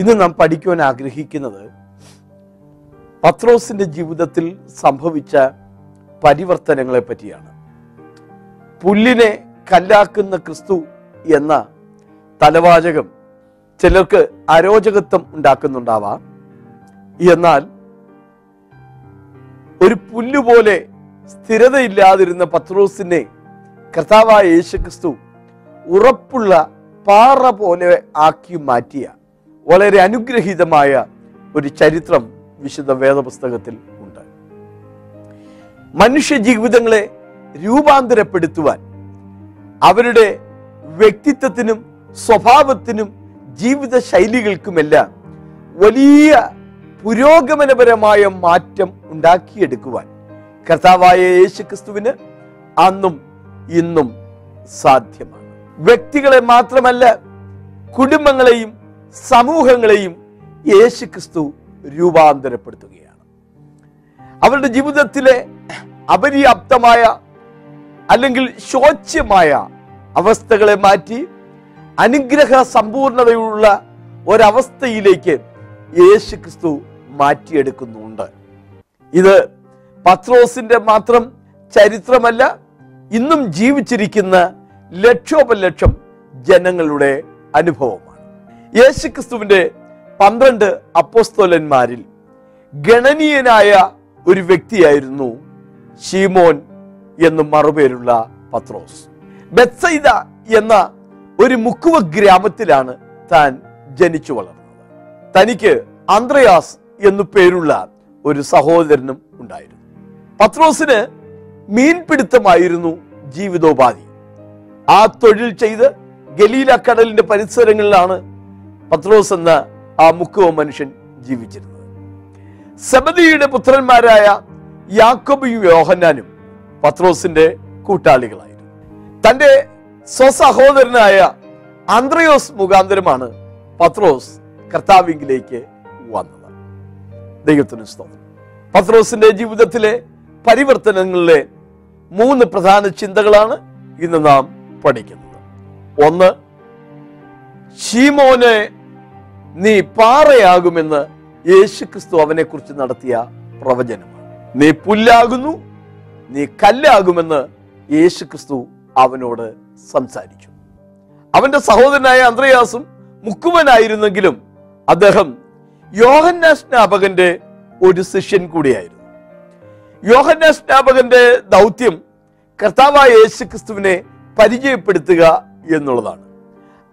ഇന്ന് നാം പഠിക്കുവാൻ ആഗ്രഹിക്കുന്നത് പത്രോസിന്റെ ജീവിതത്തിൽ സംഭവിച്ച പരിവർത്തനങ്ങളെ പറ്റിയാണ്. പുല്ലിനെ കല്ലാക്കുന്ന ക്രിസ്തു എന്ന തലവാചകം ചിലർക്ക് അരോചകത്വം ഉണ്ടാക്കുന്നുണ്ടാവാം. എന്നാൽ ഒരു പുല്ലുപോലെ സ്ഥിരതയില്ലാതിരുന്ന പത്രോസിനെ കർത്താവായ യേശുക്രിസ്തു ഉറപ്പുള്ള പാറ പോലെ ആക്കി മാറ്റിയ വളരെ അനുഗ്രഹീതമായ ഒരു ചരിത്രം വിശുദ്ധ വേദപുസ്തകത്തിൽ ഉണ്ട്. മനുഷ്യ ജീവിതങ്ങളെ രൂപാന്തരപ്പെടുത്തുവാൻ അവരുടെ വ്യക്തിത്വത്തിനും സ്വഭാവത്തിനും ജീവിത ശൈലികൾക്കുമെല്ലാം വലിയ പുരോഗമനപരമായ മാറ്റം ഉണ്ടാക്കിയെടുക്കുവാൻ കർത്താവായ യേശുക്രിസ്തുവിന് അന്നും ഇന്നും സാധ്യമാണ്. വ്യക്തികളെ മാത്രമല്ല കുടുംബങ്ങളെയും സമൂഹങ്ങളെയും യേശു ക്രിസ്തു രൂപാന്തരപ്പെടുത്തുകയാണ്. അവരുടെ ജീവിതത്തിലെ അപര്യാപ്തമായ അല്ലെങ്കിൽ ശോച്യമായ അവസ്ഥകളെ മാറ്റി അനുഗ്രഹ സമ്പൂർണതയുള്ള ഒരവസ്ഥയിലേക്ക് യേശു ക്രിസ്തു മാറ്റിയെടുക്കുന്നുണ്ട്. ഇത് പത്രോസിന്റെ മാത്രം ചരിത്രമല്ല ഇന്നും ജീവിച്ചിരിക്കുന്ന ലക്ഷോപലക്ഷം ജനങ്ങളുടെ അനുഭവമാണ്. യേശു ക്രിസ്തുവിന്റെ പന്ത്രണ്ട് അപ്പോസ്തോലന്മാരിൽ ഗണനീയനായ ഒരു വ്യക്തിയായിരുന്നു ഷീമോൻ എന്ന് മറുപേരുള്ള പത്രോസ്. ബെത്സൈദ എന്ന ഒരു മുക്കുവ ഗ്രാമത്തിലാണ് താൻ ജനിച്ചു വളർന്നത്. തനിക്ക് അന്ത്രയാസ് എന്നു പേരുള്ള ഒരു സഹോദരനും ഉണ്ടായിരുന്നു. പത്രോസിന് മീൻപിടുത്തമായിരുന്നു ജീവിതോപാധി. ആ തൊഴിൽ ചെയ്ത് ഗലീല കടലിന്റെ പരിസരങ്ങളിലാണ് പത്രോസ് എന്ന ആ മുക്കുവ മനുഷ്യൻ ജീവിച്ചിരുന്നത്. സബദിയുടെ പുത്രന്മാരായ യാക്കോബും യോഹന്നാനും പത്രോസിന്റെ കൂട്ടാളികളായിരുന്നു. തന്റെ സ്വസഹോദരനായ അന്ത്രയോസ് മുഖാന്തരമാണ് പത്രോസ് കർത്താവിംഗിലേക്ക് വന്നത്. ദൈവത്തിന് സ്തോത്രം. പത്രോസിന്റെ ജീവിതത്തിലെ പരിവർത്തനങ്ങളിലെ മൂന്ന് പ്രധാന ചിന്തകളാണ് ഇന്ന് നാം പഠിക്കുന്നത്. ഒന്ന് ഷീമോനെ നീ പാറയാകുമെന്ന് യേശു ക്രിസ്തു അവനെ കുറിച്ച് നടത്തിയ പ്രവചനമാണ്. നീ പുല്ലാകുന്നു നീ കല്ലാകുമെന്ന് യേശു ക്രിസ്തു അവനോട് സംസാരിച്ചു. അവന്റെ സഹോദരനായ അന്ത്രയാസും മുക്കുവനായിരുന്നെങ്കിലും അദ്ദേഹം യോഹന്നാ സ്നാപകന്റെ ഒരു ശിഷ്യൻ കൂടിയായിരുന്നു. യോഹന്ന സ്നാപകന്റെ ദൗത്യം കർത്താവായ യേശു ക്രിസ്തുവിനെ പരിചയപ്പെടുത്തുക എന്നുള്ളതാണ്.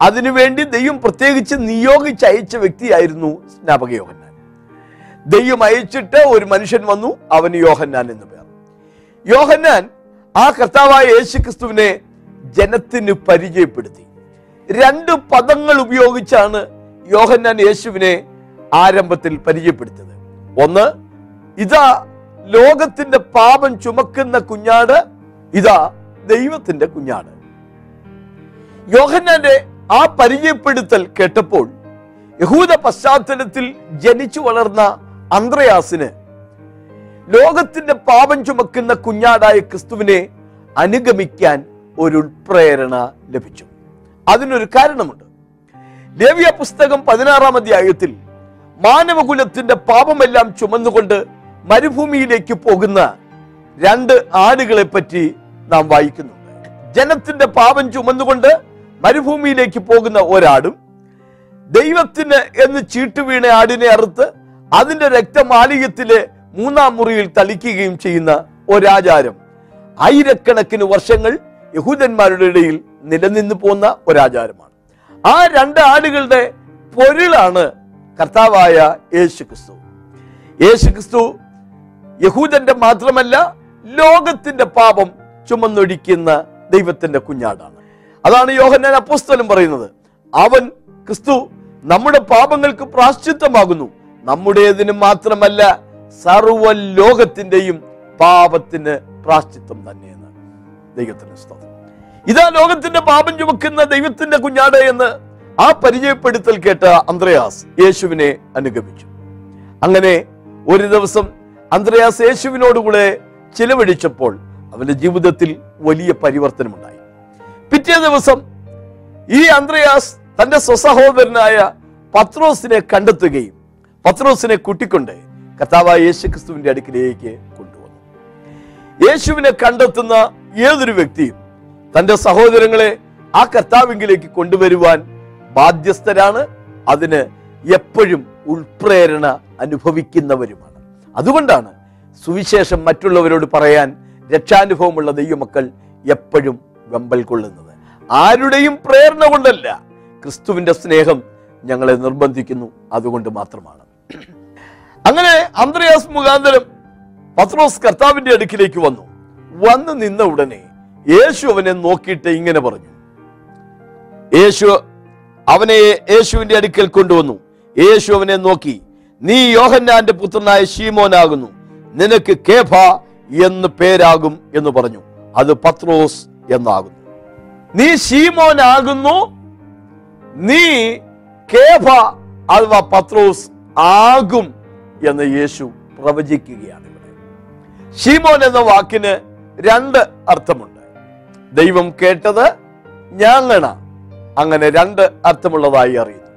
അതിനുവേണ്ടി ദൈവം പ്രത്യേകിച്ച് നിയോഗിച്ച് അയച്ച വ്യക്തിയായിരുന്നു സ്നാപക യോഹന്നാൻ. ദൈവം അയച്ചിട്ട് ഒരു മനുഷ്യൻ വന്നു അവന് യോഹന്നാൻ എന്ന് പേർ. യോഹന്നാൻ ആ കർത്താവായ യേശു ക്രിസ്തുവിനെ ജനത്തിന് പരിചയപ്പെടുത്തി. രണ്ട് പദങ്ങൾ ഉപയോഗിച്ചാണ് യോഹന്നാൻ യേശുവിനെ ആരംഭത്തിൽ പരിചയപ്പെടുത്തിയത്. ഒന്ന് ഇതാ ലോകത്തിന്റെ പാപം ചുമക്കുന്ന കുഞ്ഞാട് ഇതാ ദൈവത്തിന്റെ കുഞ്ഞാട്. യോഹന്നാന്റെ ആ പരിചയപ്പെടുത്തൽ കേട്ടപ്പോൾ യഹൂദ പശ്ചാത്തലത്തിൽ ജനിച്ചു വളർന്ന അന്ത്രയാസിന് ലോകത്തിന്റെ പാപം ചുമക്കുന്ന കുഞ്ഞാടായ ക്രിസ്തുവിനെ അനുഗമിക്കാൻ ഒരു പ്രേരണ ലഭിച്ചു. അതിനൊരു കാരണമുണ്ട്. ദേവിയ പുസ്തകം പതിനാറാം അധ്യായത്തിൽ മാനവകുലത്തിന്റെ പാപമെല്ലാം ചുമന്നുകൊണ്ട് മരുഭൂമിയിലേക്ക് പോകുന്ന രണ്ട് ആടുകളെ പറ്റി നാം വായിക്കുന്നുണ്ട്. ജനത്തിന്റെ പാപം ചുമന്നുകൊണ്ട് മരുഭൂമിയിലേക്ക് പോകുന്ന ഒരാടും ദൈവത്തിന് എന്ന് ചീട്ട് വീണ ആടിനെ അറുത്ത് അതിന്റെ രക്തമാലികത്തിലെ മൂന്നാം മുറിയിൽ തളിക്കുകയും ചെയ്യുന്ന ഒരാചാരം. ആയിരക്കണക്കിന് വർഷങ്ങൾ യഹൂദന്മാരുടെ ഇടയിൽ നിലനിന്ന് പോന്ന ഒരാചാരമാണ്. ആ രണ്ട് ആടുകളുടെ പൊരുളാണ് കർത്താവായ യേശു ക്രിസ്തു യേശു ക്രിസ്തു യഹൂദന്റെ മാത്രമല്ല ലോകത്തിന്റെ പാപം ചുമന്നൊഴിക്കുന്ന ദൈവത്തിന്റെ കുഞ്ഞാടാണ്. അതാണ് യോഹന്നാൻ അപ്പോസ്തലൻ പറയുന്നത്. അവൻ ക്രിസ്തു നമ്മുടെ പാപങ്ങൾക്ക് പ്രാശ്ചിത്തമാകുന്നു നമ്മുടേതിന് മാത്രമല്ല സർവ ലോകത്തിന്റെയും പാപത്തിന് പ്രാശ്ചിത്തം തന്നെയെന്ന് ദൈവത്തിന് ഇതാ ലോകത്തിന്റെ പാപം ചുമക്കുന്ന ദൈവത്തിന്റെ കുഞ്ഞാട് എന്ന് ആ പരിചയപ്പെടുത്തൽ കേട്ട അന്ത്രയാസ് യേശുവിനെ അനുഗമിച്ചു. അങ്ങനെ ഒരു ദിവസം അന്ത്രയാസ് യേശുവിനോടുകൂടെ ചിലവഴിച്ചപ്പോൾ അവന്റെ ജീവിതത്തിൽ വലിയ പരിവർത്തനമുണ്ടായി. പിറ്റേ ദിവസം ഈ അന്ത്രയാസ് തന്റെ സ്വസഹോദരനായ പത്രോസിനെ കണ്ടെത്തുകയും പത്രോസിനെ കൂട്ടിക്കൊണ്ട് കർത്താവായ യേശു ക്രിസ്തുവിന്റെ അടുക്കിലേക്ക് കൊണ്ടുവന്നു. യേശുവിനെ കണ്ടെത്തുന്ന ഏതൊരു വ്യക്തിയും തന്റെ സഹോദരങ്ങളെ ആ കർത്താവിങ്കിലേക്ക് കൊണ്ടുവരുവാൻ ബാധ്യസ്ഥരാണ്. അതിന് എപ്പോഴും ഉൾപ്രേരണ അനുഭവിക്കുന്നവരുമാണ്. അതുകൊണ്ടാണ് സുവിശേഷം മറ്റുള്ളവരോട് പറയാൻ രക്ഷാനുഭവമുള്ള ദൈവമക്കൾ എപ്പോഴും വെമ്പൽ കൊള്ളുന്നത്. ആരുടെയും പ്രേരണ കൊണ്ടല്ല ക്രിസ്തുവിന്റെ സ്നേഹം ഞങ്ങളെ നിർബന്ധിക്കുന്നു. അതുകൊണ്ട് മാത്രമാണ്. അങ്ങനെ അന്ത്രയാസ് മുഖാന്തരം പത്രോസ് കർത്താവിന്റെ അടുക്കിലേക്ക് വന്നു. വന്നു നിന്ന ഉടനെ യേശു അവനെ നോക്കിയിട്ട് ഇങ്ങനെ പറഞ്ഞു. യേശു അവനെ യേശുവിന്റെ അടുക്കൽ കൊണ്ടുവന്നു. യേശു അവനെ നോക്കി നീ യോഹന്നാന്റെ പുത്രനായ ഷീമോനാകുന്നു നിനക്ക് കേഫ എന്ന് പേരാകും എന്ന് പറഞ്ഞു. അത് പത്രോസ് എന്നാകുന്നു. നീ ശീമോനാകുന്നു. നീ കേഫ അഥവാ പത്രോസ് ആകും എന്ന് യേശു പ്രവചിക്കുകയാണ് ഇവിടെ. ഷീമോൻ എന്ന വാക്കിന് രണ്ട് അർത്ഥമുണ്ട്. ദൈവം കേട്ടത് ഞാങ്ങണ അങ്ങനെ രണ്ട് അർത്ഥമുള്ളതായി അറിയുന്നു.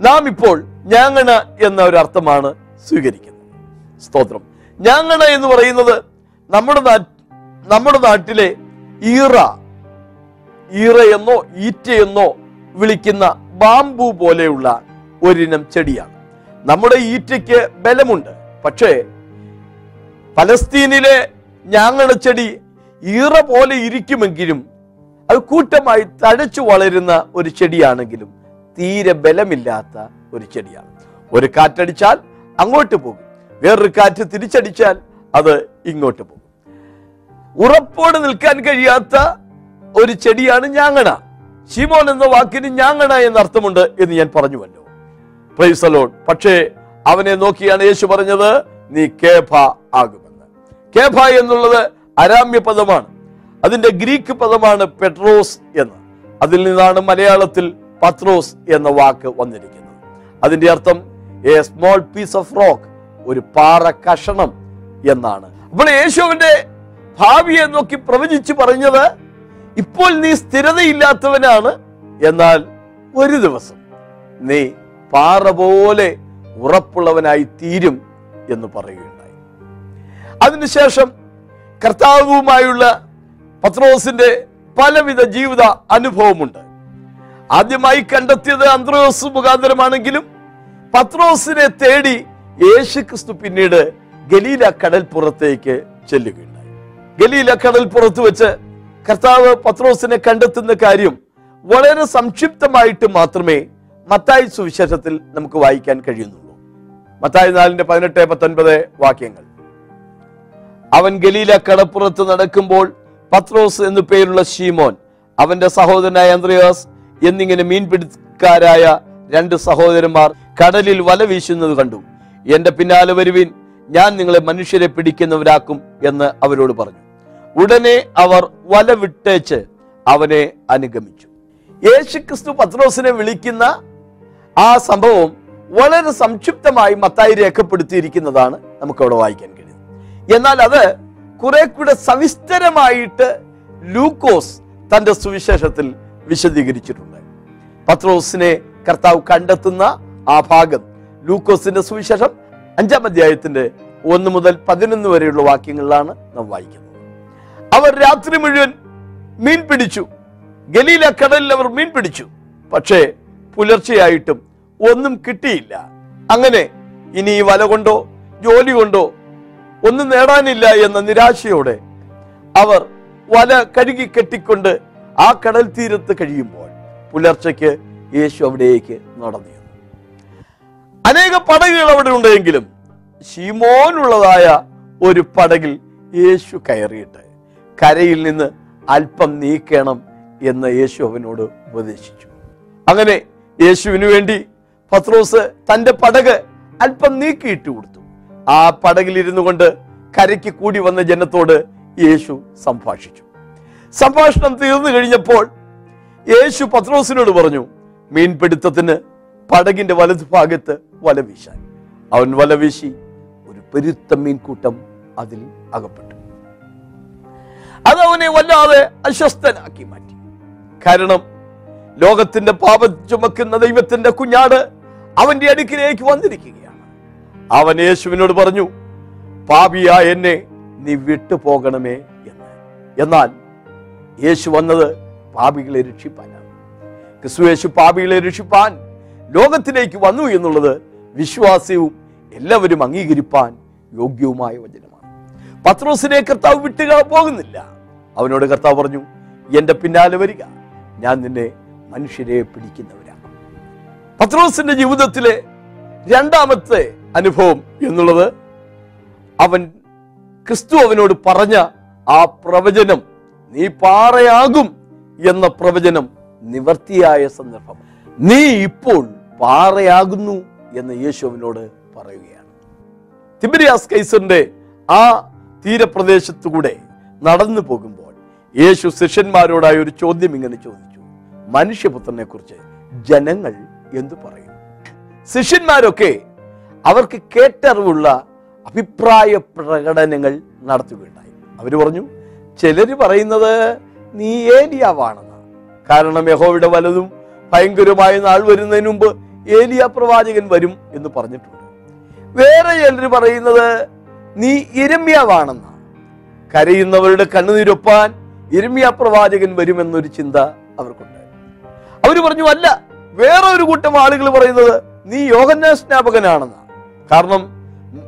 നാം ഇപ്പോൾ ഞാങ്ങണ എന്ന ഒരു അർത്ഥമാണ് സ്വീകരിക്കുന്നത്. സ്തോത്രം. ഞാങ്ങണ എന്ന് പറയുന്നത് നമ്മുടെ നമ്മുടെ നാട്ടിലെ ഈറ ഈറയെന്നോ ഈറ്റയെന്നോ വിളിക്കുന്ന ബാമ്പു പോലെയുള്ള ഒരിനം ചെടിയാണ്. നമ്മുടെ ഈറ്റയ്ക്ക് ബലമുണ്ട്. പക്ഷേ പലസ്തീനിലെ ഞാങ്ങണ ചെടി ഈറ പോലെ ഇരിക്കുമെങ്കിലും അത് കൂട്ടമായി തഴച്ചു വളരുന്ന ഒരു ചെടിയാണെങ്കിലും തീരെ ബലമില്ലാത്ത ഒരു ചെടിയാണ്. ഒരു കാറ്റടിച്ചാൽ അങ്ങോട്ട് പോകും. വേറൊരു കാറ്റ് തിരിച്ചടിച്ചാൽ അത് ഇങ്ങോട്ട് പോകും. ഉറപ്പോടെ നിൽക്കാൻ കഴിയാത്ത ഒരു ചെടിയാണ് ഞാങ്ങണ. ഷിമോൻ എന്ന വാക്കിന് ഞാങ്ങണ എന്ന അർത്ഥമുണ്ട് എന്ന് ഞാൻ പറഞ്ഞുവല്ലോ പ്രൈസലോൺ പക്ഷേ അവനെ നോക്കിയാണ് യേശു പറഞ്ഞത് നീ കേഫ ആകുമെന്ന്. കേഫ എന്നുള്ളത് അരാമ്യ പദമാണ്. അതിന്റെ ഗ്രീക്ക് പദമാണ് പെട്രോസ് എന്ന്. അതിൽ നിന്നാണ് മലയാളത്തിൽ പത്രോസ് എന്ന വാക്ക് വന്നിരിക്കുന്നത്. അതിന്റെ അർത്ഥം a small piece of rock ഒരു പാറ കഷണം എന്നാണ്. അപ്പോൾ യേശുവിന്റെ ഭാവിയെ നോക്കി പ്രവചിച്ചു പറഞ്ഞത് ഇപ്പോൾ നീ സ്ഥിരതയില്ലാത്തവനാണ് എന്നാൽ ഒരു ദിവസം നീ പാറ പോലെ ഉറപ്പുള്ളവനായി തീരും എന്ന് പറയുകയുണ്ടായി. അതിനുശേഷം കർത്താവുമായുള്ള പത്രോസിന്റെ പലവിധ ജീവിത അനുഭവമുണ്ട്. ആദ്യമായി കണ്ടെത്തിയത് അന്ത്രോസ് മുഖാന്തരമാണെങ്കിലും പത്രോസിനെ തേടി യേശു ക്രിസ്തു പിന്നീട് ഗലീല കടൽപ്പുറത്തേക്ക് ചെല്ലുകയുണ്ടായി. ഗലീല കടൽ പുറത്തു വെച്ച് കർത്താവ് പത്രോസിനെ കണ്ടെത്തുന്ന കാര്യം വളരെ സംക്ഷിപ്തമായിട്ട് മാത്രമേ മത്തായി സുവിശേഷത്തിൽ നമുക്ക് വായിക്കാൻ കഴിയുന്നുള്ളൂ. മത്തായി നാലിന്റെ പതിനെട്ട് പത്തൊൻപത് വാക്യങ്ങൾ. അവൻ ഗലീല കടപ്പുറത്ത് നടക്കുമ്പോൾ പത്രോസ് എന്നു പേരുള്ള ഷീമോൻ അവന്റെ സഹോദരനായ അന്ത്രയാസ് എന്നിങ്ങനെ മീൻപിടിക്കാരായ രണ്ട് സഹോദരന്മാർ കടലിൽ വല വീശുന്നത് കണ്ടു. എന്റെ പിന്നാലെ വരുവിൻ ഞാൻ നിങ്ങളെ മനുഷ്യരെ പിടിക്കുന്നവരാക്കും എന്ന് അവരോട് പറഞ്ഞു. ഉടനെ അവർ വല വിട്ടേച്ച് അവനെ അനുഗമിച്ചു. യേശുക്രിസ്തു പത്രോസിനെ വിളിക്കുന്ന ആ സംഭവം വളരെ സംക്ഷിപ്തമായി മത്തായി രേഖപ്പെടുത്തിയിരിക്കുന്നതാണ് നമുക്കവിടെ വായിക്കാൻ കഴിയും എന്നാൽ അത് കുറെ കൂടെ സവിസ്തരമായിട്ട് ലൂക്കോസ് തന്റെ സുവിശേഷത്തിൽ വിശദീകരിച്ചിട്ടുണ്ട്. പത്രോസിനെ കർത്താവ് കണ്ടെത്തുന്ന ആ ഭാഗം ലൂക്കോസിന്റെ സുവിശേഷം അഞ്ചാം അധ്യായത്തിന്റെ ഒന്ന് മുതൽ പതിനൊന്ന് വരെയുള്ള വാക്യങ്ങളിലാണ് നാം വായിക്കുന്നത്. രാത്രി മുഴുവൻ മീൻ പിടിച്ചു. ഗലീല കടലിൽ അവർ മീൻ പിടിച്ചു. പക്ഷേ പുലർച്ചെയായിട്ടും ഒന്നും കിട്ടിയില്ല. അങ്ങനെ ഇനി ഈ വല കൊണ്ടോ ജോലി കൊണ്ടോ ഒന്നും നേടാനില്ല എന്ന നിരാശയോടെ അവർ വല കഴുകി കെട്ടിക്കൊണ്ട് ആ കടൽ തീരത്ത് കഴിയുമ്പോൾ പുലർച്ചയ്ക്ക് യേശു അവിടേക്ക് നടന്നു. അനേക പടകുകൾ അവിടെ ഉണ്ടെങ്കിലും ഷീമോനുള്ളതായ ഒരു പടകിൽ യേശു കയറിയിട്ട് കരയിൽ നിന്ന് അല്പം നീക്കണം എന്ന് യേശു അവനോട് ഉപദേശിച്ചു. അങ്ങനെ യേശുവിന് വേണ്ടി പത്രോസ് തന്റെ പടക് അല്പം നീക്കിയിട്ട് കൊടുത്തു. ആ പടകിലിരുന്നു കൊണ്ട് കരയ്ക്ക് കൂടി വന്ന ജനത്തോട് യേശു സംഭാഷിച്ചു. സംഭാഷണം തീർന്നു കഴിഞ്ഞപ്പോൾ യേശു പത്രോസിനോട് പറഞ്ഞു മീൻപിടുത്തത്തിന് പടകിന്റെ വലതുഭാഗത്ത് വല വീശാൻ. അവൻ വല വീശി ഒരു പെരുത്ത മീൻകൂട്ടം അതിൽ അകപ്പെട്ടു. അത് അവനെ വല്ലാതെ അസ്വസ്ഥനാക്കി മാറ്റി. കാരണം ലോകത്തിന്റെ പാപം ചുമക്കുന്ന ദൈവത്തിന്റെ കുഞ്ഞാട് അവന്റെ അടുക്കിലേക്ക് വന്നിരിക്കുകയാണ്. അവൻ യേശുവിനോട് പറഞ്ഞു പാപിയാ എന്നെ നീ വിട്ടു പോകണമേ എന്ന്. എന്നാൽ യേശു വന്നത് പാപികളെ രക്ഷിപ്പാനാണ്. ക്രിസ്തു യേശു പാപികളെ രക്ഷിപ്പാൻ ലോകത്തിലേക്ക് വന്നു എന്നുള്ളത് വിശ്വാസ്യവും എല്ലാവരും അംഗീകരിപ്പാൻ യോഗ്യവുമായ വചനമാണ്. പത്രോസിനെ കർത്താവ് വിട്ടുക പോകുന്നില്ല. അവനോട് കർത്താവ് പറഞ്ഞു എന്റെ പിന്നാലെ വരിക. ഞാൻ നിന്നെ മനുഷ്യരെ പിടിക്കുന്നവരാണ് പത്രോസിന്റെ ജീവിതത്തിലെ രണ്ടാമത്തെ അനുഭവം എന്നുള്ളത് അവൻ ക്രിസ്തു അവനോട് പറഞ്ഞ ആ പ്രവചനം നീ പാറയാകും എന്ന പ്രവചനം നിവർത്തിയായ സന്ദർഭം. നീ ഇപ്പോൾ പാറയാകുന്നു എന്ന് യേശു അവനോട് പറയുകയാണ്. തിബിരിയാസ് കൈസറിന്റെ ആ തീരപ്രദേശത്തുകൂടെ നടന്നു പോകുമ്പോൾ യേശു ശിഷ്യന്മാരോടായ ഒരു ചോദ്യം ഇങ്ങനെ ചോദിച്ചു. മനുഷ്യപുത്രനെ കുറിച്ച് ജനങ്ങൾ എന്തു പറയും? ശിഷ്യന്മാരൊക്കെ അവർക്ക് കേട്ടറിവുള്ള അഭിപ്രായ പ്രകടനങ്ങൾ നടത്തുകയുണ്ടായി. അവർ പറഞ്ഞു ചിലർ പറയുന്നത് നീ ഏലിയാവാണെന്ന് കാരണം യഹോയുടെ വലതും ഭയങ്കരമായ നാൾ വരുന്നതിന് മുമ്പ് ഏലിയ പ്രവാചകൻ വരും എന്ന് പറഞ്ഞിട്ടുണ്ട്. വേറെ ചിലർ പറയുന്നത് നീ ഇരമ്യാവാണെന്ന് കരയുന്നവരുടെ കണ്ണുനീരൊപ്പാൻ ഇരമ്യ പ്രവാചകൻ വരുമെന്നൊരു ചിന്ത അവർക്കുണ്ട് അവർ പറഞ്ഞു അല്ല വേറെ ഒരു കൂട്ടം ആളുകൾ പറയുന്നത് നീ യോഹന്നാ സ്നാപകനാണെന്ന്. കാരണം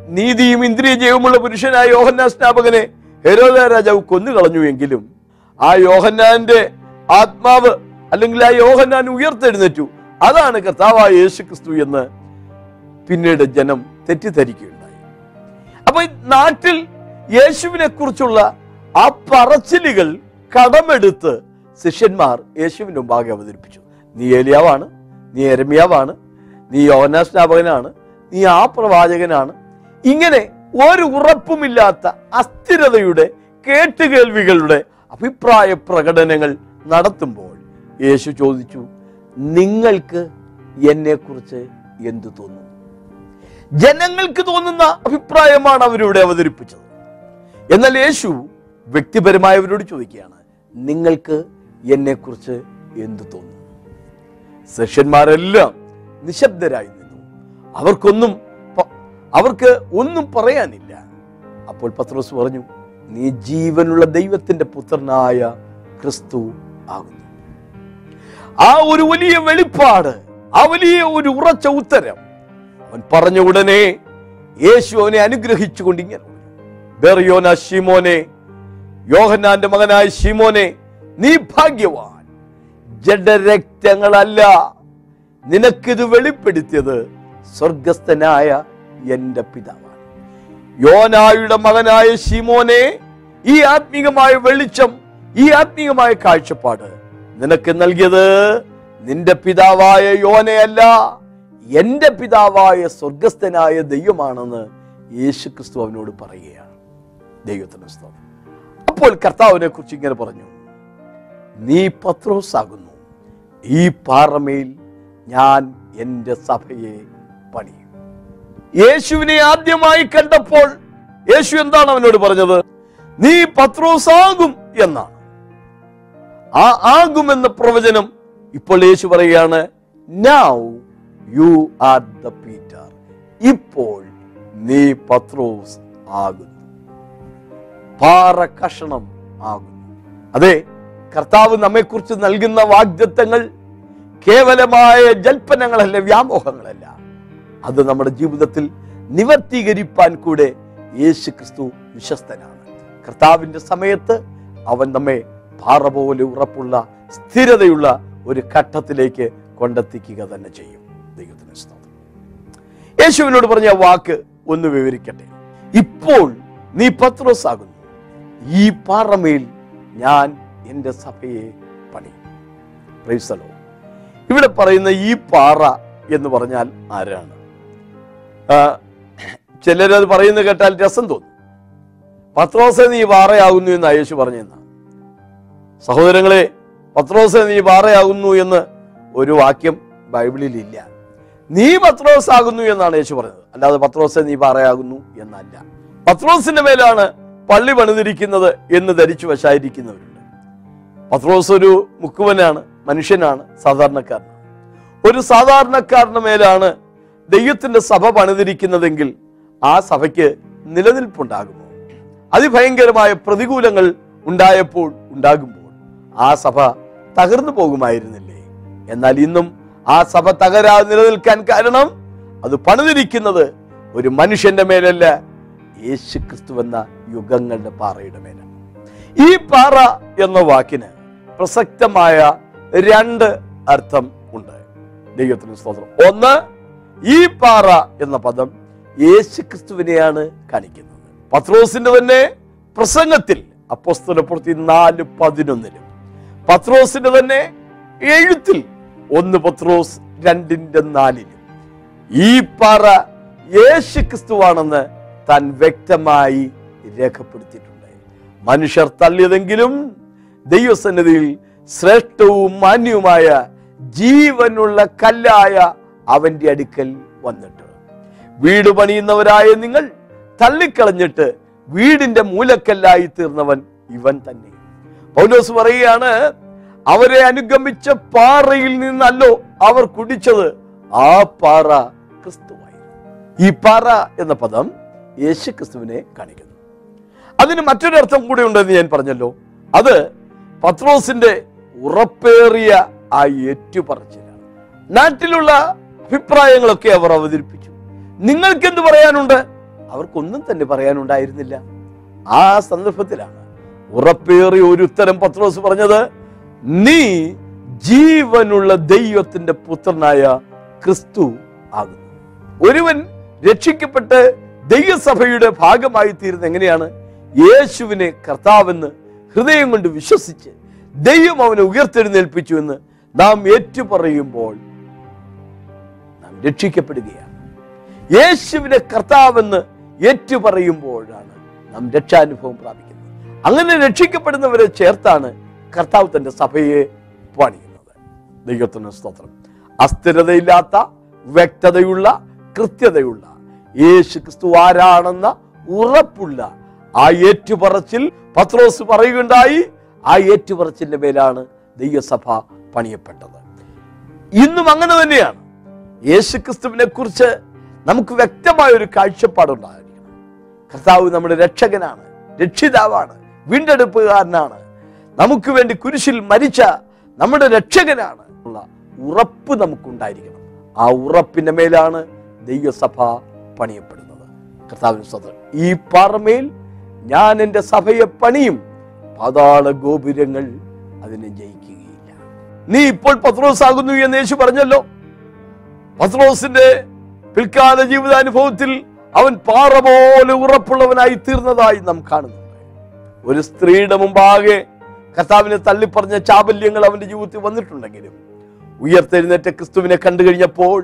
നീതിയും ഇന്ദ്രിയ ജയവുമുള്ള പുരുഷനായ യോഹന്നാ സ്നാപകനെ ഹെരോദ രാജാവ് കൊന്നു കളഞ്ഞു എങ്കിലും ആ യോഹന്നാന്റെ ആത്മാവ് അല്ലെങ്കിൽ ആ യോഹന്നാൻ ഉയർത്തെഴുന്നേറ്റു. അതാണ് കർത്താവായ യേശു ക്രിസ്തു എന്ന് പിന്നീട് ജനം തെറ്റിദ്ധരിക്കുകയുണ്ടായി. അപ്പൊ നാട്ടിൽ യേശുവിനെ കുറിച്ചുള്ള ആ പറച്ചിലുകൾ കടമെടുത്ത് ശിഷ്യന്മാർ യേശുവിന്റെ മുമ്പാകെ അവതരിപ്പിച്ചു. നീ ഏലിയാവാണ് നീ എരമിയാവാണ് നീ യോനാസ്നാപകനാണ് നീ ആ പ്രവാചകനാണ്. ഇങ്ങനെ ഒരു ഉറപ്പുമില്ലാത്ത അസ്ഥിരതയുടെ കേട്ടുകേൾവികളുടെ അഭിപ്രായ പ്രകടനങ്ങൾ നടത്തുമ്പോൾ യേശു ചോദിച്ചു നിങ്ങൾക്ക് എന്നെക്കുറിച്ച് എന്തു തോന്നുന്നു? ജനങ്ങൾക്ക് തോന്നുന്ന അഭിപ്രായമാണ് അവരിവിടെ അവതരിപ്പിച്ചത്. എന്നാൽ യേശു വ്യക്തിപരമായവരോട് ചോദിക്കുകയാണ് നിങ്ങൾക്ക് എന്നെക്കുറിച്ച് എന്തു തോന്നുന്നു ശിഷ്യന്മാരെല്ലാം നിശബ്ദരായി നിന്നു. അവർക്കൊന്നും അവർക്ക് ഒന്നും പറയാനില്ല. അപ്പോൾ പത്രോസ് പറഞ്ഞു നീ ജീവനുള്ള ദൈവത്തിന്റെ പുത്രനായ ക്രിസ്തു ആകുന്നു. ആ ഒരു വലിയ വെളിപ്പാട് ആ വലിയ ഒരു ഉറച്ച ഉത്തരം അവൻ പറഞ്ഞ ഉടനെ യേശു അവനെ അനുഗ്രഹിച്ചുകൊണ്ട് ഇങ്ങനെ പറഞ്ഞു, ബെറിയോന ഷിമോനെ യോഹന്നാന്റെ മകനായ ഷിമോനെ നീ ഭാഗ്യവാൻ. ജഡരക്തങ്ങളല്ല നിനക്കിത് വെളിപ്പെടുത്തിയത് സ്വർഗസ്ഥനായ എന്റെ പിതാവാണ്. യോനായുടെ മകനായ ഷിമോനെ ഈ ആത്മീകമായ വെളിച്ചം ഈ ആത്മീകമായ കാഴ്ചപ്പാട് നിനക്ക് നൽകിയത് നിന്റെ പിതാവായ യോനയല്ല എന്റെ പിതാവായ സ്വർഗസ്ഥനായ ദൈവമാണെന്ന് യേശുക്രിസ്തു അവനോട് പറയുകയാണ്. ദൈവത്തിന് സ്തോത്രം. അപ്പോൾ കർത്താവിനെ കുറിച്ച് ഇങ്ങനെ പറഞ്ഞു. നീ പത്രോസാകുന്നു. ഈ പാറമേൽ ഞാൻ എന്റെ സഭയെ പണിയും. യേശുവിനെ ആദ്യമായി കണ്ടപ്പോൾ യേശു എന്താണ് അവനോട് പറഞ്ഞത്? നീ പത്രോസാകും എന്നാണ്. ആ ആകും എന്ന പ്രവചനം ഇപ്പോൾ യേശു പറയുകയാണ്. Now you are the Peter ഇപ്പോൾ നീ പത്രോസ് ആകുന്നു. പാറ കഷണം ആകുന്നു. അതെ കർത്താവ് നമ്മെക്കുറിച്ച് നൽകുന്ന വാഗ്ദത്തങ്ങൾ കേവലമായ ജൽപ്പനങ്ങളല്ല വ്യാമോഹങ്ങളല്ല. അത് നമ്മുടെ ജീവിതത്തിൽ നിവർത്തീകരിപ്പാൻ കൂടെ യേശു ക്രിസ്തു വിശ്വസ്തനാണ്. കർത്താവിന്റെ സമയത്ത് അവൻ നമ്മെ പാറ പോലെ ഉറപ്പുള്ള സ്ഥിരതയുള്ള ഒരു ഘട്ടത്തിലേക്ക് കൊണ്ടെത്തിക്കുക തന്നെ ചെയ്യും. ദൈവത്തിന് യേശുവിനോട് പറഞ്ഞ വാക്ക് ഒന്ന് വിവരിക്കട്ടെ. ഇപ്പോൾ നീ പത്രോസ് ആകുന്നു ഈ പാറമേൽ ഞാൻ എന്റെ സഭയെ പണി. പ്രൈസലോ ഇവിടെ പറയുന്ന ഈ പാറ എന്ന് പറഞ്ഞാൽ ആരാണ്? ചിലരത് പറയുന്നത് കേട്ടാൽ രസം തോന്നും. പത്രോസെ നീ പാറയാകുന്നു എന്ന് യേശു പറഞ്ഞിരുന്ന സഹോദരങ്ങളെ പത്രോസെ നീ പാറയാകുന്നു എന്ന് ഒരു വാക്യം ബൈബിളിൽ ഇല്ല. നീ പത്രോസ് ആകുന്നു എന്നാണ് യേശു പറഞ്ഞത്. അല്ലാതെ പത്രോസെ നീ പാറയാകുന്നു എന്നല്ല. പത്രോസിന്റെ മേലാണ് പള്ളി പണിതിരിക്കുന്നത് എന്ന് ധരിച്ചു വശായിരിക്കുന്നവരുണ്ട്. പത്രോസ് ഒരു മുക്കുവനാണ് മനുഷ്യനാണ് സാധാരണക്കാരൻ ഒരു സാധാരണക്കാരന് മേലാണ് ദൈവത്തിന്റെ സഭ പണിതിരിക്കുന്നതെങ്കിൽ ആ സഭയ്ക്ക് നിലനിൽപ്പുണ്ടാകുമോ? അതിഭയങ്കരമായ പ്രതികൂലങ്ങൾ ഉണ്ടായപ്പോൾ ഉണ്ടാകുമ്പോൾ ആ സഭ തകർന്നു പോകുമായിരുന്നില്ലേ? എന്നാൽ ഇന്നും ആ സഭ തകരാതെ നിലനിൽക്കാൻ കാരണം അത് പണിതിരിക്കുന്നത് ഒരു മനുഷ്യന്റെ മേലല്ല യേശു ക്രിസ്തു എന്ന യുഗങ്ങളുടെ പാറയുടെ മേലെ. ഈ പാറ എന്ന വാക്കിന് പ്രസക്തമായ രണ്ട് അർത്ഥം ഉണ്ട്. ദൈവത്തിന് സ്തോത്രം. ഒന്ന് ഈ പാറ എന്ന പദം യേശു ക്രിസ്തുവിനെയാണ് കാണിക്കുന്നത്. പത്രോസിന്റെ തന്നെ പ്രസംഗത്തിൽ അപ്പോസ്തലപ്പുറത്തി നാല് പതിനൊന്നിലും. പത്രോസിന്റെ തന്നെ എഴുത്തിൽ ഒന്ന് പത്രോസ് രണ്ടിന്റെ നാലിലും. ഈ പാറ യേശു ക്രിസ്തുവാണെന്ന് താൻ വ്യക്തമായി രേഖപ്പെടുത്തിയിട്ടുണ്ട് മനുഷ്യർ തള്ളിയതെങ്കിലും ദൈവസന്നിധിയിൽ ശ്രേഷ്ഠവും മാന്യവുമായ ജീവനുള്ള കല്ലായ അവന്റെ അടുക്കൽ വന്നിട്ട് വീട് പണിയുന്നവരായ നിങ്ങൾ തള്ളിക്കളഞ്ഞിട്ട് വീടിന്റെ മൂലക്കല്ലായി തീർന്നവൻ ഇവൻ തന്നെ. പൗലോസ് പറയുകയാണ് അവരെ അനുഗമിച്ച പാറയിൽ നിന്നല്ലോ അവർ കുടിച്ചത് ആ പാറ ക്രിസ്തുവായിരുന്നു. ഈ പാറ എന്ന പദം യേശു ക്രിസ്തുവിനെ കാണിക്കുന്നു. അതിന് മറ്റൊരർത്ഥം കൂടെ ഉണ്ടെന്ന് ഞാൻ പറഞ്ഞല്ലോ. അത് പത്രോസിന്റെ ഉറപ്പേറിയ ആ ഏറ്റുപറച്ചിലാണ്. നാട്ടിലുള്ള അഭിപ്രായങ്ങളൊക്കെ അവർ അവതരിപ്പിച്ചു. നിങ്ങൾക്ക് എന്ത് പറയാനുണ്ട്? അവർക്കൊന്നും തന്നെ പറയാനുണ്ടായിരുന്നില്ല. ആ സന്ദർഭത്തിലാണ് ഉറപ്പേറിയ ഒരു ഉത്തരം പത്രോസ് പറഞ്ഞത്. നീ ജീവനുള്ള ദൈവത്തിന്റെ പുത്രനായ ക്രിസ്തു ആകുന്നു. ഒരുവൻ രക്ഷിക്കപ്പെട്ട് ദൈവസഭയുടെ ഭാഗമായി തീരുന്ന എങ്ങനെയാണ്? യേശുവിനെ കർത്താവെന്ന് ഹൃദയം കൊണ്ട് വിശ്വസിച്ച് ദൈവം അവനെ ഉയർത്തെഴുന്നേൽപ്പിച്ചു എന്ന് നാം ഏറ്റുപറയുമ്പോൾ നാം രക്ഷിക്കപ്പെടുകയാണ്. യേശുവിനെ കർത്താവെന്ന് ഏറ്റുപറയുമ്പോഴാണ് നാം രക്ഷാനുഭവം പ്രാപിക്കുന്നത്. അങ്ങനെ രക്ഷിക്കപ്പെടുന്നവരെ ചേർത്താണ് കർത്താവ് തന്റെ സഭയെ പണിയുന്നത്. ദൈവത്തിന് സ്തോത്രം. അസ്ഥിരതയില്ലാത്ത വ്യക്തതയുള്ള കൃത്യതയുള്ള യേശു ക്രിസ്തു ആരാണെന്ന ഉറപ്പുള്ള ആ ഏറ്റുപറച്ചിൽ പത്രോസ് പറയുകയുണ്ടായി. ആ ഏറ്റുപറച്ചിന്റെ മേലാണ് ദൈവസഭ പണിയപ്പെട്ടത്. ഇന്നും അങ്ങനെ തന്നെയാണ്. യേശു ക്രിസ്തുവിനെ കുറിച്ച് നമുക്ക് വ്യക്തമായ ഒരു കാഴ്ചപ്പാടുണ്ടായിരിക്കണം കർത്താവ് നമ്മുടെ രക്ഷകനാണ് രക്ഷിതാവാണ് വീണ്ടെടുപ്പുകാരനാണ്. നമുക്ക് വേണ്ടി കുരിശിൽ മരിച്ച നമ്മുടെ രക്ഷകനാണ് ഉള്ള ഉറപ്പ് നമുക്കുണ്ടായിരിക്കണം. ആ ഉറപ്പിന്റെ മേലാണ് ദൈവസഭ പണിയപ്പെടുന്നത്. കർത്താവിന് സ്വന്തം ഈ പാറമേൽ ഞാൻ എന്റെ സഭയെ പണിയും പാതാള ഗോപുരങ്ങൾ അതിനെ ജയിക്കുകയില്ല. നീ ഇപ്പോൾ പത്രോസ് ആകുന്നു എന്ന് യേശു പറഞ്ഞല്ലോ. പത്രോസിന്റെ പിൽക്കാല ജീവിതാനുഭവത്തിൽ അവൻ പാറ പോലെ ഉറപ്പുള്ളവനായി തീർന്നതായി നാം കാണുന്നുണ്ട്. ഒരു സ്ത്രീയുടെ മുമ്പാകെ കർത്താവിനെ തള്ളിപ്പറഞ്ഞ ചാബല്യങ്ങൾ അവന്റെ ജീവിതത്തിൽ വന്നിട്ടുണ്ടെങ്കിലും ഉയർത്തെഴുന്നേറ്റ ക്രിസ്തുവിനെ കണ്ടു കഴിഞ്ഞപ്പോൾ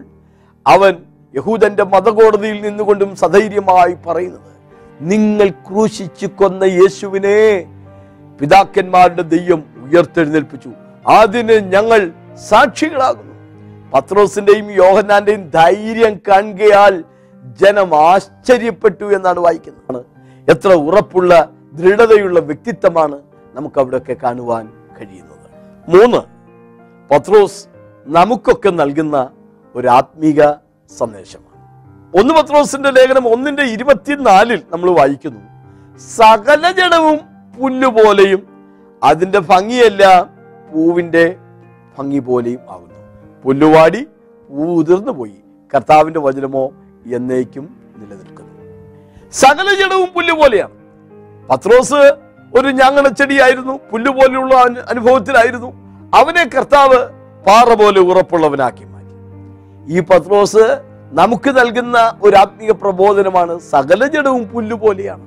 അവൻ യഹൂദന്റെ മതകോടതിയിൽ നിന്നുകൊണ്ടും സധൈര്യമായി പറയുന്നത് നിങ്ങൾ ക്രൂശിച്ചു കൊന്ന യേശുവിനെ പിതാക്കന്മാരുടെ ദൈവം ഉയർത്തെഴുന്നേൽപ്പിച്ചു. അതിന് ഞങ്ങൾ സാക്ഷികളാകുന്നു. പത്രോസിന്റെയും യോഹന്നാന്റെയും ധൈര്യം കാണുകയാൽ ജനം ആശ്ചര്യപ്പെട്ടു എന്നാണ് വായിക്കുന്നത്. എത്ര ഉറപ്പുള്ള ദൃഢതയുള്ള വ്യക്തിത്വമാണ് നമുക്ക് അവിടെയൊക്കെ കാണുവാൻ കഴിയുന്നത്. മൂന്ന് പത്രോസ് നമുക്കൊക്കെ നൽകുന്ന ഒരു ആത്മീക സന്ദേശമാണ്. ഒന്ന് പത്രോസിന്റെ ലേഖനം ഒന്നിന്റെ ഇരുപത്തിനാലിൽ നമ്മൾ വായിക്കുന്നു. സകല ജഡവും പുല്ലുപോലെയും അതിന്റെ ഭംഗിയല്ല പൂവിന്റെ ഭംഗി പോലെയും ആകുന്നു. പുല്ലുവാടി പൂ ഉതിർന്നു പോയി. കർത്താവിന്റെ വചനമോ എന്നേക്കും നിലനിൽക്കുന്നു. സകല ജഡവും പുല്ല് പോലെയാണ്. പത്രോസ് ഒരു ഞങ്ങളുടെ പുല്ല് പോലെയുള്ള അനുഭവത്തിലായിരുന്നു. അവനെ കർത്താവ് പാറ പോലെ ഉറപ്പുള്ളവനാക്കി ഈ പത്രോസ് നമുക്ക് നൽകുന്ന ഒരു ആത്മീയ പ്രബോധനമാണ് സകല ജഡവും പുല്ല് പോലെയാണ്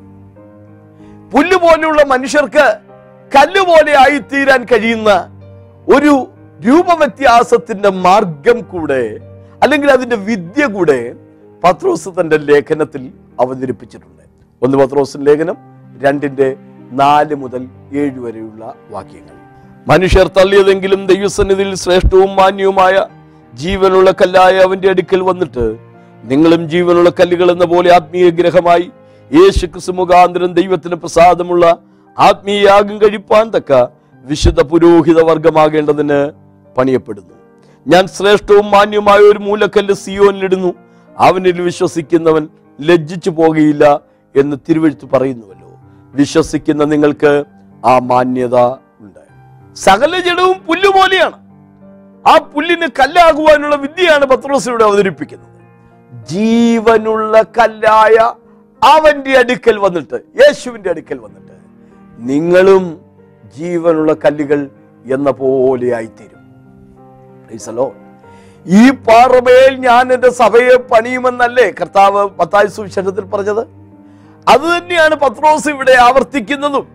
പോലെയുള്ള മനുഷ്യർക്ക് കല്ല് പോലെ ആയിത്തീരാൻ കഴിയുന്ന ഒരു രൂപവ്യത്യാസത്തിന്റെ മാർഗം കൂടെ അല്ലെങ്കിൽ അതിന്റെ വിദ്യ കൂടെ പത്രോസ് തന്റെ ലേഖനത്തിൽ അവതരിപ്പിച്ചിട്ടുണ്ട്. ഒന്ന് പത്രോസിന്റെ ലേഖനം രണ്ടിന്റെ നാല് മുതൽ ഏഴ് വരെയുള്ള വാക്യങ്ങൾ. മനുഷ്യർ തള്ളിയതെങ്കിലും ദൈവസന്നിധിയിൽ ശ്രേഷ്ഠവും മാന്യവുമായ ജീവനുള്ള കല്ലായ അവന്റെ അടുക്കൽ വന്നിട്ട് നിങ്ങളും ജീവനുള്ള കല്ലുകൾ എന്ന പോലെ ആത്മീയ ഗ്രഹമായി യേശു ക്രിസ്തു മുഖാന്തരം ദൈവത്തിന് പ്രസാദമുള്ള ആത്മീയ യാഗം കഴിപ്പാൻ തക്ക വിശുദ്ധ പുരോഹിത വർഗമാകേണ്ടതിന് പണിയപ്പെടുന്നു. ഞാൻ ശ്രേഷ്ഠവും മാന്യവുമായ ഒരു മൂലക്കല്ല് സിയോനിലിടുന്നു. അവനിൽ വിശ്വസിക്കുന്നവൻ ലജ്ജിച്ചു പോകുകയില്ല എന്ന് തിരുവഴുത്ത് പറയുന്നുവല്ലോ. വിശ്വസിക്കുന്ന നിങ്ങൾക്ക് ആ മാന്യത ഉണ്ട് സകല ജഡവും പുല്ലുപോലെയാണ്. ആ പുല്ലിന് കല്ലാകുവാനുള്ള വിദ്യയാണ് പത്രോസ് ഇവിടെ അവതരിപ്പിക്കുന്നത്. ജീവനുള്ള കല്ലായ അവന്റെ അടുക്കൽ വന്നിട്ട് യേശുവിന്റെ അടുക്കൽ വന്നിട്ട് നിങ്ങളും ജീവനുള്ള കല്ലുകൾ എന്ന പോലെ ആയിത്തീരും. ഈ പാറമേൽ ഞാൻ എന്റെ സഭയെ പണിയുമെന്നല്ലേ കർത്താവ് പത്തായ സുവിശേഷത്തിൽ പറഞ്ഞത്? അത് തന്നെയാണ് പത്രോസ് ഇവിടെ ആവർത്തിക്കുന്നതും.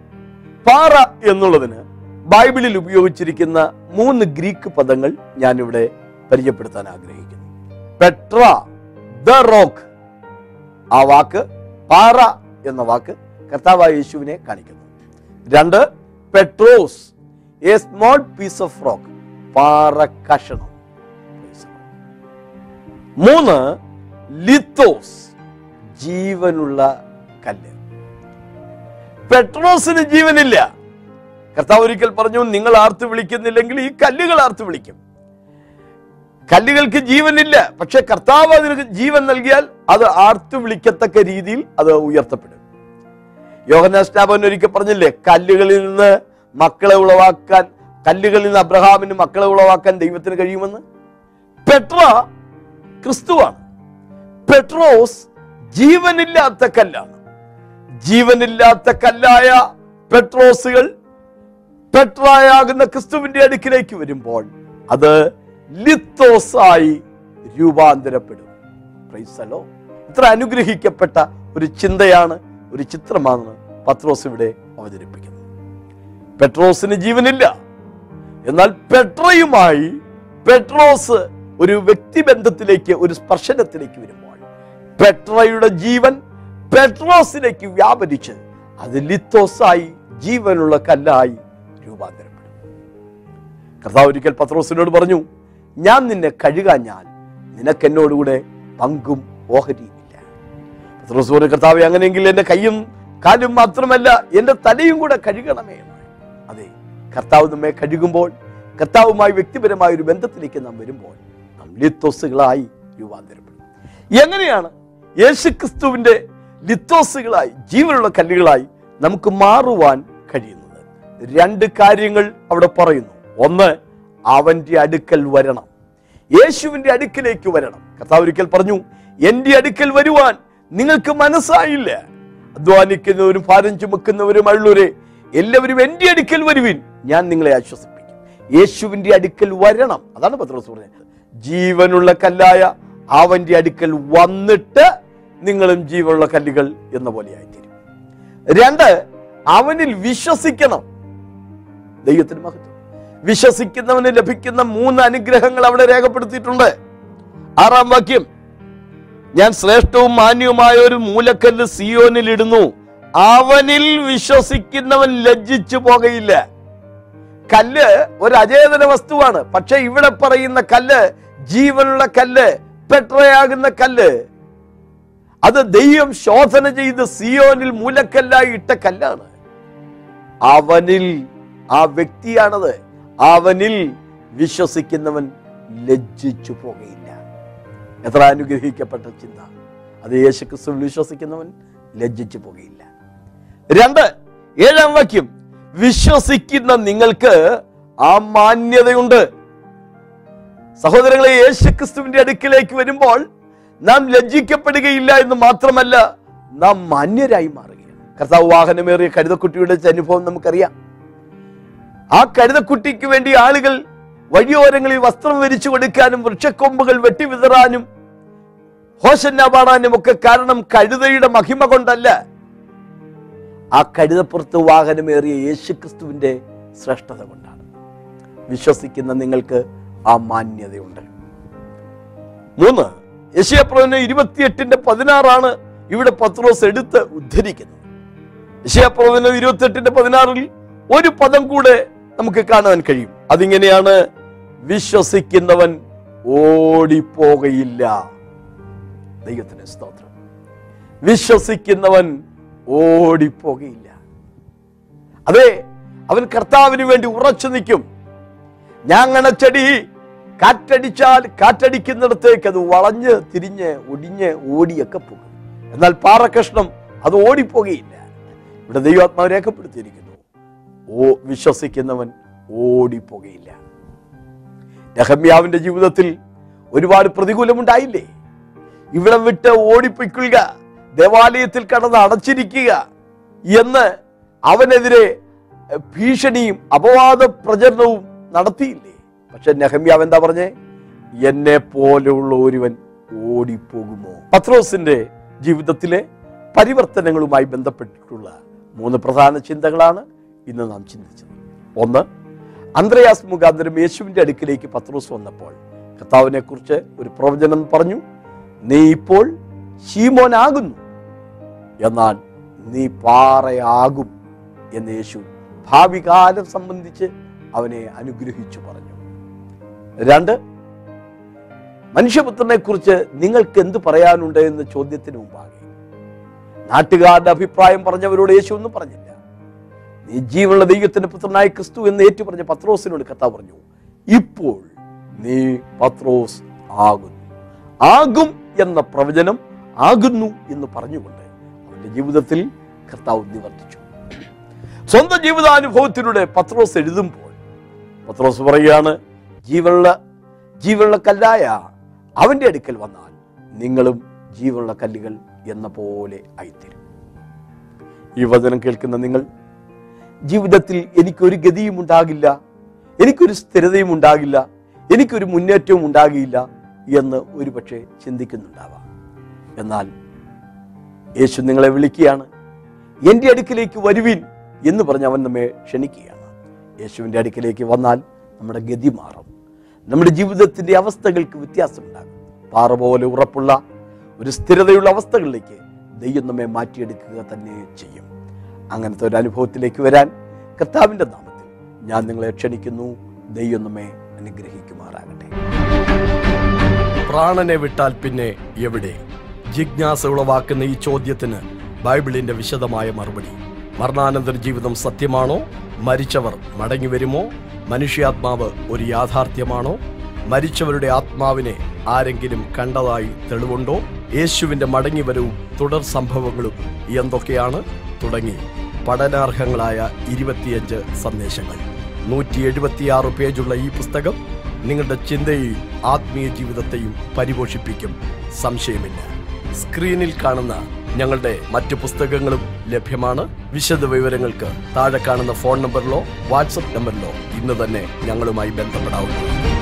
പാറ എന്നുള്ളതിന് ബൈബിളിൽ ഉപയോഗിച്ചിരിക്കുന്ന മൂന്ന് ഗ്രീക്ക് പദങ്ങൾ ഞാനിവിടെ പരിചയപ്പെടുത്താൻ ആഗ്രഹിക്കുന്നു. Petra the rock. ആ വാക്ക് പാറ എന്ന വാക്ക് കർത്താവായ യേശുവിനെ കാണിക്കുന്നു. രണ്ട് Petros a small piece of rock പാറ കഷണം. മൂന്ന് ലിത്തോസ് ജീവനുള്ള കല്ല്. പെട്രോസിന് ജീവനില്ല. കർത്താവ് ഒരിക്കൽ പറഞ്ഞു നിങ്ങൾ ആർത്ത് വിളിക്കുന്നില്ലെങ്കിൽ ഈ കല്ലുകൾ ആർത്ത് വിളിക്കും. കല്ലുകൾക്ക് ജീവനില്ല പക്ഷെ കർത്താവ് അതിന് ജീവൻ നൽകിയാൽ അത് ആർത്ത് വിളിക്കത്തക്ക രീതിയിൽ അത് ഉയർത്തപ്പെടും. യോഹനാസ്നാപൻ ഒരിക്കൽ പറഞ്ഞില്ലേ കല്ലുകളിൽ നിന്ന് മക്കളെ ഉളവാക്കാൻ കല്ലുകളിൽ നിന്ന് അബ്രഹാമിന് മക്കളെ ഉളവാക്കാൻ ദൈവത്തിന് കഴിയുമെന്ന്? പെട്ര ക്രിസ്തുവാണ്. പെട്രോസ് ജീവനില്ലാത്ത കല്ലാണ്. ജീവനില്ലാത്ത കല്ലായ പെട്രോസുകൾ പെട്രായാകുന്ന ക്രിസ്തുവിന്റെ അടുക്കിലേക്ക് വരുമ്പോൾ അത് ലിത്തോസായി രൂപാന്തരപ്പെടും. ഇത്ര അനുഗ്രഹിക്കപ്പെട്ട ഒരു ചിന്തയാണ് ഒരു ചിത്രമാണ് പത്രോസ് ഇവിടെ അവതരിപ്പിക്കുന്നത്. പെട്രോസിന് ജീവനില്ല. എന്നാൽ പെട്രയുമായി പെട്രോസ് ഒരു വ്യക്തിബന്ധത്തിലേക്ക് ഒരു സ്പർശനത്തിലേക്ക് വരുമ്പോൾ പെട്രയുടെ ജീവൻ പെട്രോസിലേക്ക് വ്യാപരിച്ച് അത് ലിത്തോസായി ജീവനുള്ള കല്ലായി രൂപാന്തരപ്പെടും. കർത്താവ് ഒരിക്കൽ പത്രോസിനോട് പറഞ്ഞു ഞാൻ നിന്നെ കഴുകാഞ്ഞാൽ നിനക്ക് എന്നോടുകൂടെ പങ്കും ഓഹരിയുമില്ല. പത്രോസ് പറഞ്ഞു കർത്താവ് അങ്ങനെയെങ്കിൽ എന്റെ കൈയും കാലും മാത്രമല്ല എന്റെ തലയും കൂടെ കഴുകണമേ അതെ കർത്താവ് നമ്മെ കഴുകുമ്പോൾ കർത്താവുമായി വ്യക്തിപരമായ ഒരു ബന്ധത്തിലേക്ക് നാം വരുമ്പോൾ നാം ലിത്തോസുകളായി രൂപാന്തരപ്പെടും. എങ്ങനെയാണ് യേശുക്രിസ്തുവിന്റെ ലിത്തോസുകളായി ജീവനുള്ള കല്ലുകളായി നമുക്ക് മാറുവാൻ രണ്ട് കാര്യങ്ങൾ അവിടെ പറയുന്നു. ഒന്ന് അവന്റെ അടുക്കൽ വരണം. യേശുവിന്റെ അടുക്കലേക്ക് വരണം. കർത്താവ് ഒരിക്കൽ പറഞ്ഞു എന്റെ അടുക്കൽ വരുവാൻ നിങ്ങൾക്ക് മനസ്സായില്ല. അധ്വാനിക്കുന്നവരും ഭാരം ചുമക്കുന്നവരും അള്ളൂരെ എല്ലാവരും എന്റെ അടുക്കൽ വരുവിൻ. ഞാൻ നിങ്ങളെ ആശ്വസിപ്പിക്കും. യേശുവിന്റെ അടുക്കൽ വരണം. അതാണ് പത്രോസ് പറഞ്ഞത്. ജീവനുള്ള കല്ലായ അവന്റെ അടുക്കൽ വന്നിട്ട് നിങ്ങളും ജീവനുള്ള കല്ലുകൾ എന്ന പോലെ ആയിത്തീരും. രണ്ട് അവനിൽ വിശ്വസിക്കണം. ദൈവത്തിന് മഹത്വം. വിശ്വസിക്കുന്നവന് ലഭിക്കുന്ന മൂന്ന് അനുഗ്രഹങ്ങൾ അവിടെ രേഖപ്പെടുത്തിയിട്ടുണ്ട്. ആറാം വാക്യം. ഞാൻ ശ്രേഷ്ഠവും മാന്യവുമായ ഒരു മൂലക്കല്ല് സിയോനിൽ ഇടുന്നു. അവനിൽ വിശ്വസിക്കുന്നവൻ ലജ്ജിച്ചു പോകയില്ല. കല്ല് ഒരു അചേതന വസ്തുവാണ്. പക്ഷെ ഇവിടെ പറയുന്ന കല്ല് ജീവനുള്ള കല്ല് പെട്രയാകുന്ന കല്ല് അത് ദൈവം ശോധന ചെയ്ത് സിയോനിൽ മൂലക്കല്ലായി ഇട്ട കല്ലാണ്. അവനിൽ ആ വ്യക്തിയാണത്. അവനിൽ വിശ്വസിക്കുന്നവൻ ലജ്ജിച്ചു പോകയില്ല. എത്ര അനുഗ്രഹിക്കപ്പെട്ട ചിന്ത. അത് യേശുക്രിസ്തുവിൽ വിശ്വസിക്കുന്നവൻ ലജ്ജിച്ചു പോകയില്ല. രണ്ട് ഏഴാം വാക്യം. വിശ്വസിക്കുന്ന നിങ്ങൾക്ക് ആ മാന്യതയുണ്ട് സഹോദരങ്ങളെ യേശുക്രിസ്തുവിന്റെ അടുക്കിലേക്ക് വരുമ്പോൾ നാം ലജ്ജിക്കപ്പെടുകയില്ല എന്ന് മാത്രമല്ല നാം മാന്യരായി മാറുകയാണ്. കർത്താവ് വാഹനമേറിയ കരുതക്കുട്ടിയുടെ അനുഭവം നമുക്കറിയാം. ആ കരുതക്കുട്ടിക്ക് വേണ്ടി ആളുകൾ വഴിയോരങ്ങളിൽ വസ്ത്രം വരിച്ചു കൊടുക്കാനും വൃക്ഷക്കൊമ്പുകൾ വെട്ടിവിതറാനും ഹോശന്ന പാടാനും ഒക്കെ കാരണം കഴുതയുടെ മഹിമ കൊണ്ടല്ല. ആ കഴുതപ്പുറത്ത് വാഹനമേറിയ യേശുക്രിസ്തുവിന്റെ ശ്രേഷ്ഠത കൊണ്ടാണ്. വിശ്വസിക്കുന്ന നിങ്ങൾക്ക് ആ മാന്യതയുണ്ട്. മൂന്ന് യശയപ്രവന് ഇരുപത്തിയെട്ടിന്റെ പതിനാറാണ് ഇവിടെ പത്രോസ് എടുത്ത് ഉദ്ധരിക്കുന്നത്. യശയപ്രവന് ഇരുപത്തിയെട്ടിന്റെ പതിനാറിൽ ഒരു പദം കൂടെ നമുക്ക് കാണാൻ കഴിയും. അതിങ്ങനെയാണ് വിശ്വസിക്കുന്നവൻ ഓടിപ്പോകയില്ല. ദൈവത്തിന് സ്തോത്രം. വിശ്വസിക്കുന്നവൻ ഓടിപ്പോകയില്ല. അതെ അവൻ കർത്താവിന് വേണ്ടി ഉറച്ചു നിൽക്കും. ഞാങ്ങണച്ചെടി കാറ്റടിച്ചാൽ കാറ്റടിക്കുന്നിടത്തേക്ക് അത് വളഞ്ഞ് തിരിഞ്ഞ് ഒടിഞ്ഞ് ഓടിയൊക്കെ പോകും. എന്നാൽ പാറക്കഷ്ണം അത് ഓടിപ്പോകയില്ല. ഇവിടെ ദൈവാത്മാവ് രേഖപ്പെടുത്തിയിരിക്കുന്നു. ഓ വിശ്വസിക്കുന്നവൻ ഓടിപ്പോകയില്ല. നെഹമ്യാവിന്റെ ജീവിതത്തിൽ ഒരുപാട് പ്രതികൂലമുണ്ടായില്ലേ? ഇവിടെ വിട്ട് ഓടിപ്പിക്കുക ദേവാലയത്തിൽ കടന്ന് അടച്ചിരിക്കുക എന്ന് അവനെതിരെ ഭീഷണിയും അപവാദ പ്രചരണവും നടത്തിയില്ലേ? പക്ഷെ നെഹമ്യാവ് എന്താ പറഞ്ഞേ? എന്നെ പോലെയുള്ള ഒരുവൻ ഓടിപ്പോകുമോ? പത്രോസിന്റെ ജീവിതത്തിലെ പരിവർത്തനങ്ങളുമായി ബന്ധപ്പെട്ടിട്ടുള്ള മൂന്ന് പ്രധാന ചിന്തകളാണ് ഇന്ന് നാം ചിന്തിച്ചത് ഒന്ന് അന്ത്രയാസ് മുഖാന്തരം യേശുവിന്റെ അടുക്കിലേക്ക് പത്രോസ് വന്നപ്പോൾ കർത്താവിനെ കുറിച്ച് ഒരു പ്രവചനം പറഞ്ഞു നീ ഇപ്പോൾ ശീമോനാകുന്നു. എന്നാൽ നീ പാറയാകും എന്ന് യേശു ഭാവി കാലം സംബന്ധിച്ച് അവനെ അനുഗ്രഹിച്ചു പറഞ്ഞു. രണ്ട് മനുഷ്യപുത്രനെ കുറിച്ച് നിങ്ങൾക്ക് എന്ത് പറയാനുണ്ട് എന്ന ചോദ്യത്തിന് മുമ്പാകെ. നാട്ടുകാരുടെ അഭിപ്രായം പറഞ്ഞവരോട് യേശു ഒന്നും പറഞ്ഞില്ല. നീ ജീവനുള്ള ദൈവത്തിന്റെ പുത്രനായ ക്രിസ്തു എന്ന് ഏറ്റു പറഞ്ഞ പത്രോസിനോട് കഥ പറഞ്ഞു ഇപ്പോൾ നീ പത്രോസ് ആകുന്നു. ആകും എന്ന പ്രവചനം ആകുന്നു എന്ന് പറഞ്ഞുകൊണ്ട് അവന്റെ ജീവിതത്തിൽ കർത്താവ് നിവർത്തിച്ചു. സ്വന്തം ജീവിതാനുഭവത്തിലൂടെ പത്രോസ് എഴുതുമ്പോൾ പത്രോസ് പറയുകയാണ് ജീവനുള്ള ജീവനുള്ള കല്ലായ അവന്റെ അടുക്കൽ വന്നാൽ നിങ്ങളും ജീവനുള്ള കല്ലുകൾ എന്ന പോലെ ആയിത്തീരും. ഈ വചനം കേൾക്കുന്ന നിങ്ങൾ ജീവിതത്തിൽ എനിക്കൊരു ഗതിയും ഉണ്ടാകില്ല എനിക്കൊരു സ്ഥിരതയും ഉണ്ടാകില്ല എനിക്കൊരു മുന്നേറ്റവും ഉണ്ടാകില്ല എന്ന് ഒരുപക്ഷെ ചിന്തിക്കുന്നുണ്ടാവാം. എന്നാൽ യേശു നിങ്ങളെ വിളിക്കുകയാണ്. എന്റെ അടുക്കിലേക്ക് വരുവിൻ എന്ന് പറഞ്ഞ് അവൻ നമ്മെ ക്ഷണിക്കുകയാണ്. യേശുവിന്റെ അടുക്കിലേക്ക് വന്നാൽ നമ്മുടെ ഗതി മാറും. നമ്മുടെ ജീവിതത്തിന്റെ അവസ്ഥകൾക്ക് വ്യത്യാസമുണ്ടാകും. പാറ പോലെ ഉറപ്പുള്ള ഒരു സ്ഥിരതയുള്ള അവസ്ഥകളിലേക്ക് ദൈവം നമ്മെ മാറ്റിയെടുക്കുക തന്നെ ചെയ്യും. അങ്ങനത്തെ ഒരു അനുഭവത്തിലേക്ക് വരാൻ കർത്താവിന്റെ നാമത്തിൽ ഞാൻ നിങ്ങളെ ക്ഷണിക്കുന്നു. ദൈവം നമ്മെ അനുഗ്രഹിക്കുമാറാകട്ടെ. പ്രാണനെ വിട്ടാൽ പിന്നെ എവിടെ? ജിജ്ഞാസ ഉളവാക്കുന്ന ഈ ചോദ്യത്തിന് ബൈബിളിന്റെ വിശദമായ മറുപടി. മരണാനന്തര ജീവിതം സത്യമാണോ? മരിച്ചവർ മടങ്ങി വരുമോ? മനുഷ്യാത്മാവ് ഒരു യാഥാർത്ഥ്യമാണോ? മരിച്ചവരുടെ ആത്മാവിനെ ആരെങ്കിലും കണ്ടതായി തെളിവുണ്ടോ? യേശുവിന്റെ മടങ്ങിവരവും തുടർ സംഭവങ്ങളും എന്തൊക്കെയാണ്? തുടങ്ങി. പഠനാർഹങ്ങളായ ഇരുപത്തിയഞ്ച് സന്ദേശങ്ങൾ. നൂറ്റി എഴുപത്തിയാറ് പേജുള്ള ഈ പുസ്തകം നിങ്ങളുടെ ചിന്തയെയും ആത്മീയ ജീവിതത്തെയും പരിപോഷിപ്പിക്കും. സംശയമില്ല. സ്ക്രീനിൽ കാണുന്ന ഞങ്ങളുടെ മറ്റു പുസ്തകങ്ങളും ലഭ്യമാണ്. വിശദ വിവരങ്ങൾക്ക് താഴെ കാണുന്ന ഫോൺ നമ്പറിലോ വാട്സപ്പ് നമ്പറിലോ ഇന്ന് തന്നെ ഞങ്ങളുമായി ബന്ധപ്പെടാവുന്നതാണ്.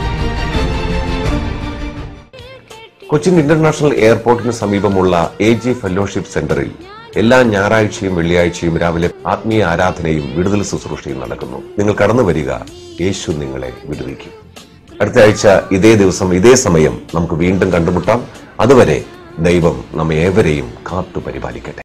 കൊച്ചിൻ ഇന്റർനാഷണൽ എയർപോർട്ടിന് സമീപമുള്ള എ ജി ഫെലോഷിപ്പ് സെന്ററിൽ എല്ലാ ഞായറാഴ്ചയും വെള്ളിയാഴ്ചയും രാവിലെ ആത്മീയ ആരാധനയും വിടുതൽ ശുശ്രൂഷയും നടക്കുന്നു. നിങ്ങൾ കടന്നു വരിക. യേശു നിങ്ങളെ വിടുവിക്കും. അടുത്ത ആഴ്ച ഇതേ ദിവസം ഇതേ സമയം നമുക്ക് വീണ്ടും കണ്ടുമുട്ടാം. അതുവരെ ദൈവം നമ്മെ ഏവരെയും കാത്തു പരിപാലിക്കട്ടെ